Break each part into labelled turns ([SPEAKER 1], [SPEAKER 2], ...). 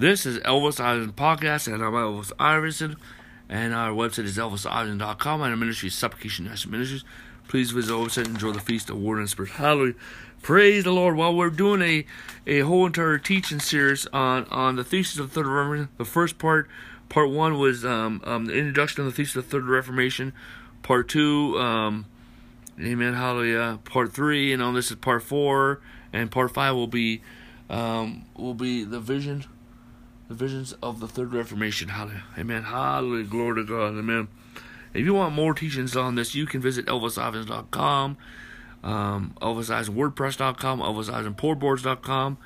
[SPEAKER 1] This is Elvis Iverson Podcast, and I'm Elvis Iverson, and our website is elvisiverson.com, and our ministry is Supplication National Ministries. Please visit our website and enjoy the feast of Word and Spirit. Hallelujah. Praise the Lord. While we're doing a, a whole entire teaching series on, on the thesis of the Third Reformation, the first part, part one, was um, um, the introduction of the thesis of the Third Reformation. Part two, um, Amen, Hallelujah. Part three, and on this is part four, and part five will be um, will be the vision the visions of the Third Reformation. Hallelujah. Amen. Hallelujah. Glory to God. Amen. If you want more teachings on this, you can visit elvisiverson.com, um, elvisivenswordpress.com, elvisivenspourboards.com.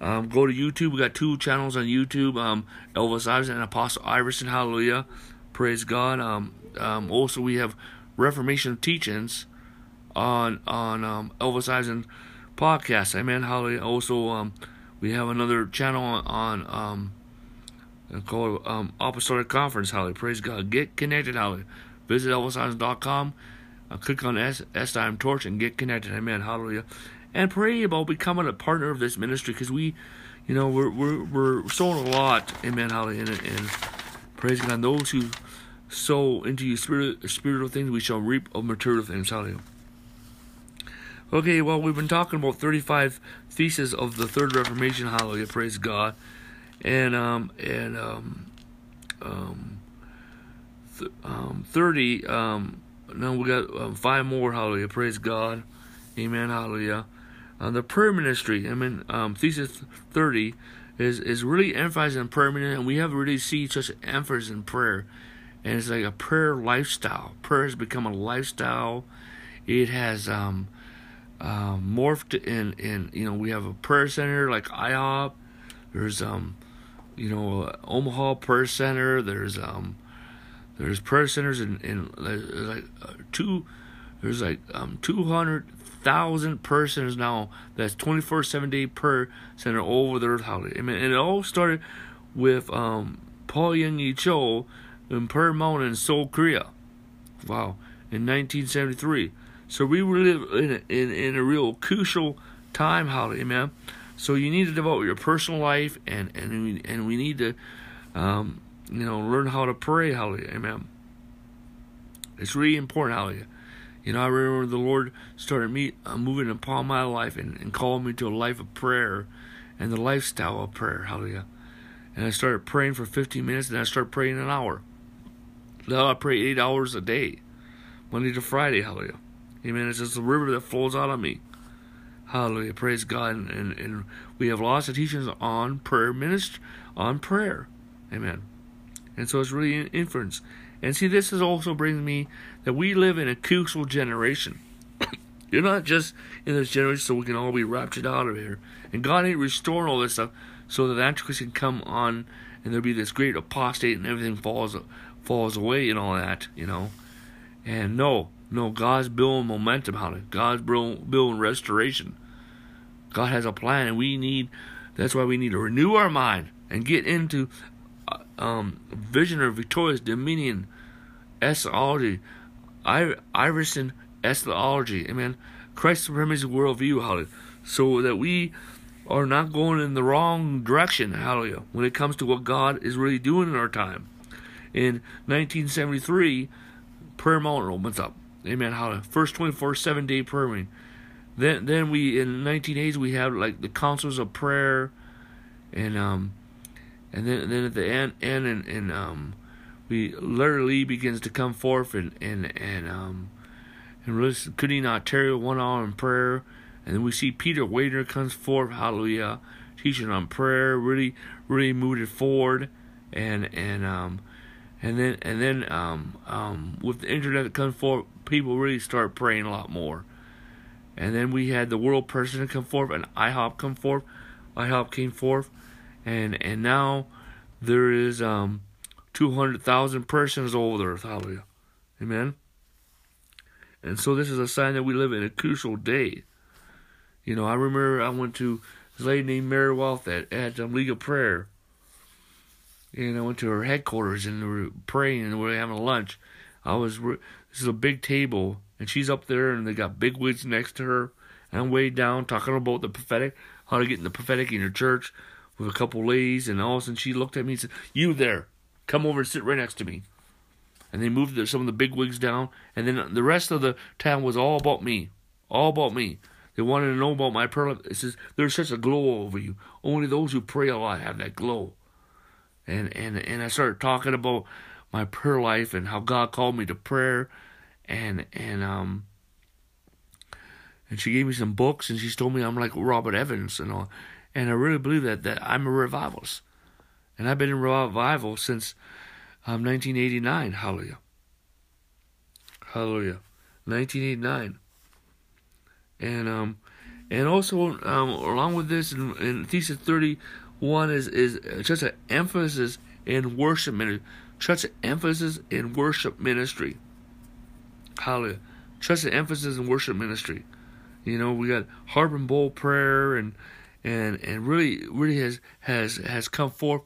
[SPEAKER 1] Um, go to YouTube. We got two channels on YouTube. Um, Elvis Iverson and Apostle Iverson. Hallelujah. Praise God. Um, um, also, we have Reformation teachings on on um, Elvis Iverson podcast. Amen. Hallelujah. Also, um, we have another channel on, on um, called um, Apostolic Conference. Hallelujah. Praise God. Get connected. Hallelujah. Visit ElvisIverson.com. Uh, click on S, S Time Torch and get connected. Amen. Hallelujah. And pray about becoming a partner of this ministry because we, you know, we're we're we're sowing a lot. Amen. Hallelujah. And, and praise God. Those who sow into you spirit, spiritual things, we shall reap of material things. Hallelujah. Okay, well, we've been talking about 35 theses of the Third Reformation. Hallelujah. Praise God and um and um um, th- um 30 um now we got um, five more hallelujah praise god amen hallelujah. Uh, the prayer ministry i mean um thesis 30 is is really emphasizing prayer and we haven't really seen such emphasis in prayer. And it's like a prayer lifestyle. Prayer has become a lifestyle. It has um uh, morphed in in you know we have a prayer center like IHOP. there's um you know, Omaha Prayer Center. There's um, there's prayer centers in in like uh, two, there's like um two hundred thousand persons now. That's twenty four seven day prayer center all over the earth. Holiday. I mean, and it all started with um Paul Yonggi Cho in Prayer Mountain in Seoul, Korea. Wow, in 1973. So we were live in a, in in a real crucial time, holiday, man. So you need to devote your personal life, and and we, and we need to, um, you know, learn how to pray. Hallelujah, amen. It's really important. Hallelujah. You know, I remember the Lord started me uh, moving upon my life and, and called me to a life of prayer and the lifestyle of prayer. Hallelujah. And I started praying for 15 minutes, and I started praying an hour. Now I pray eight hours a day, Monday to Friday. Hallelujah. Amen. It's just a river that flows out of me. Hallelujah. Praise God. And, and, and, we have lots of teachings on prayer ministry, on prayer. Amen. And so it's really an inference. And see, this is also brings me that we live in a crucial generation. You're not just in this generation so we can all be raptured out of here. And God ain't restoring all this stuff so that the Antichrist can come on and there'll be this great apostate and everything falls falls away and all that, you know. And no, no, God's building momentum on it. God's building restoration. God has a plan, and we need. That's why we need to renew our mind and get into uh, um, vision of victorious dominion, eschatology, Iverson eschatology. Amen. Christ's supremacy worldview. Hallelujah. So that we are not going in the wrong direction. Hallelujah. When it comes to what God is really doing in our time. In 1973, Prayer Mountain opens up. Amen. Hallelujah. First 24 7 day prayer meeting. Then then we in 1980s we had like the councils of prayer, and um, and then then at the end end and, and um, we literally begins to come forth and and and um, and listen, Cuddy, Ontario one hour in prayer, and then we see Peter Wagner comes forth, Hallelujah, teaching on prayer, really really moved it forward, and and um and then and then um, um, with the internet that comes forward, people really start praying a lot more. And then we had the world president come forth and IHOP come forth. IHOP came forth, and and now there is um, two hundred thousand persons over the earth. Hallelujah, amen. And so this is a sign that we live in a crucial day. You know, I remember I went to this lady named Mary Wealth at at um, League of Prayer and I went to her headquarters and we were praying and we were having lunch. I was this is a big table and she's up there and they got big wigs next to her. And I'm way down talking about the prophetic, how to get in the prophetic in your church, with a couple ladies, and all of a sudden she looked at me and said, "You there? Come over and sit right next to me." And they moved some of the big wigs down, and then the rest of the town was all about me, all about me. They wanted to know about my prayer. It says there's such a glow over you. Only those who pray a lot have that glow. And and and I started talking about my prayer life and how God called me to prayer, and and um. And she gave me some books, and she told me I'm like Robert Evans and all. And I really believe that that I'm a revivalist, and I've been in revival since um, 1989. Hallelujah. Hallelujah. 1989. And um, and also um, along with this, in, in thesis 31 is is just an emphasis in worship ministry. Such an emphasis in worship ministry. Hallelujah. Such an emphasis in worship ministry. You know, we got harp and bowl prayer and and and really really has has has come forth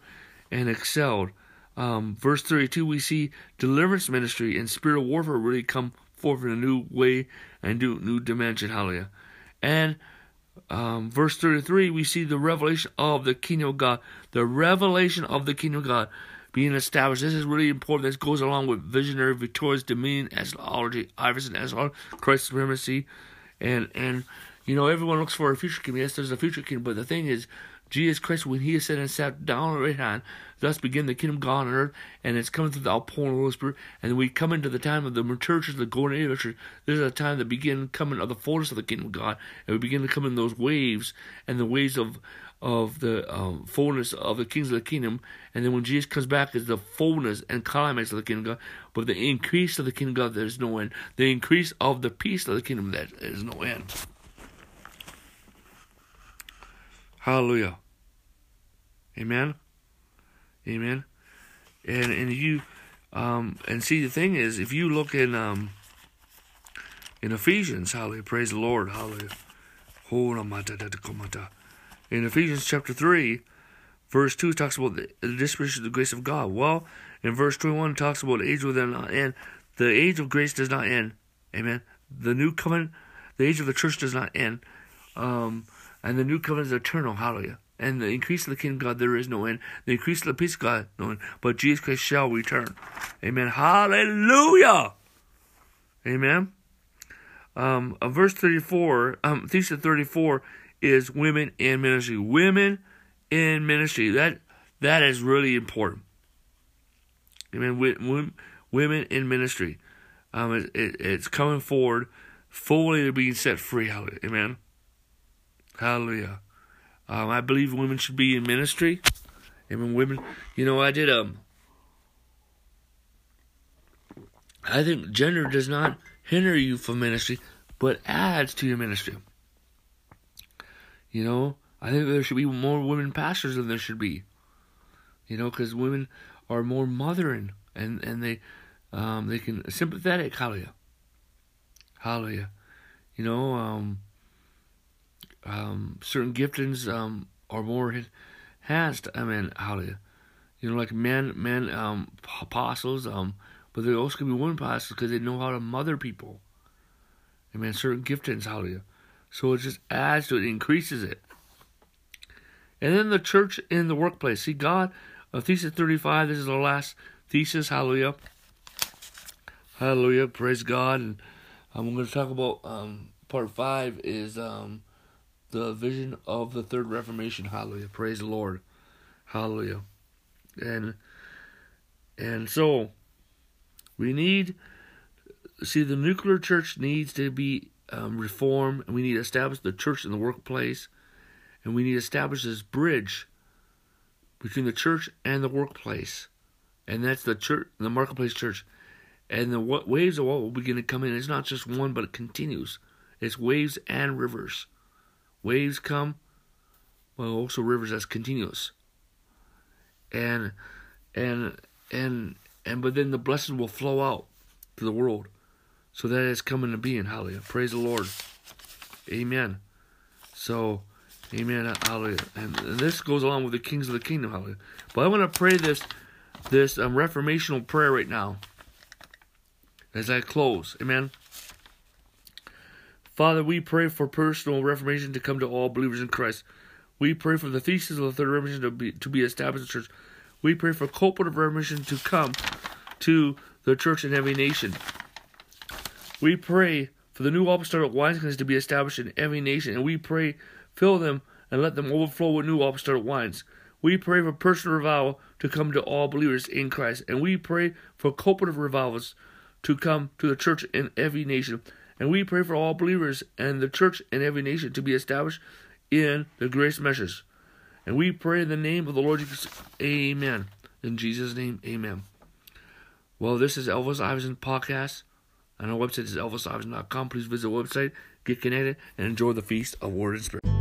[SPEAKER 1] and excelled. Um, verse 32, we see deliverance ministry and spiritual warfare really come forth in a new way and new new dimension. Hallelujah. And um, verse 33, we see the revelation of the kingdom of God. The revelation of the kingdom of God being established. This is really important. This goes along with visionary, victorious dominion, eschatology, Iverson, eschatology, Christ supremacy, and and you know everyone looks for a future kingdom. Yes, there's a future kingdom, but the thing is, Jesus Christ, when He ascended and sat down on the right hand, thus begin the kingdom of God on earth, and it's coming through the outpouring of the Holy Spirit. And we come into the time of the mature church, the golden age of the church. This is a time that begin coming of the fullness of the kingdom of God, and we begin to come in those waves and the waves of of the um, fullness of the kings of the kingdom. And then when Jesus comes back, is the fullness and climax of the kingdom of God. But the increase of the kingdom of God, there is no end. The increase of the peace of the kingdom, there is no end. Hallelujah. Amen. Amen. And and you um and see the thing is if you look in um in Ephesians, hallelujah, praise the Lord, hallelujah. In Ephesians chapter three, verse two talks about the, the disposition of the grace of God. Well, in verse twenty one talks about age will not end. The age of grace does not end. Amen. The new covenant, the age of the church does not end. Um, and the new covenant is eternal. Hallelujah and the increase of the kingdom of God there is no end. The increase of the peace of God no end. But Jesus Christ shall return. Amen. Hallelujah. Amen. Um, uh, verse 34, um, thesis 34 is women in ministry. Women in ministry. That that is really important. Amen. Women in ministry. Um, it, it, it's coming forward fully to being set free. Amen. Hallelujah. Um, I believe women should be in ministry. I mean, women, you know, I did, um, I think gender does not hinder you from ministry, but adds to your ministry. You know, I think there should be more women pastors than there should be. You know, because women are more mothering and and they um, they can sympathetic. Hallelujah, hallelujah. You know, um, um, certain giftings um, are more enhanced. I mean, hallelujah. You you know, like men, men, um, apostles, um, but they also can be women apostles because they know how to mother people. I mean, certain giftings, hallelujah. So it just adds to it, increases it. And then the church in the workplace. See, God, uh, thesis 35, this is the last thesis, hallelujah. Hallelujah, praise God. And I'm going to talk about um, part 5 is um, the vision of the third reformation. Hallelujah. Praise the lord. Hallelujah. And and so we need see the nuclear church needs to be um, reformed and we need to establish the church in the workplace and we need to establish this bridge between the church and the workplace. And that's the church the marketplace church. And the waves of what will begin to come in. It's not just one but it continues. It's waves and rivers waves come, but also rivers that's continuous. And and and and but then the blessings will flow out to the world. So that is coming to being. Hallelujah. Praise the Lord. Amen. So Amen. Hallelujah. And, and this goes along with the kings of the kingdom. Hallelujah. But I want to pray this this um, reformational prayer right now as I close. Amen. Father, we pray for personal reformation to come to all believers in Christ. We pray for the thesis of the Third Revelation to be, to be established in the church. We pray for cooperative remission to come to the church in every nation. We pray for the new apostolic wineskins to be established in every nation, and we pray, fill them and let them overflow with new apostolic wines. We pray for personal revival to come to all believers in Christ, and we pray for cooperative revivals to come to the church in every nation. And we pray for all believers and the church in every nation to be established in the grace measures. And we pray in the name of the Lord Jesus. Amen. In Jesus' name, amen. Well, this is Elvis Iverson Podcast. And our website is elvisiverson.com. Please visit the website, get connected, and enjoy the feast of Word and Spirit.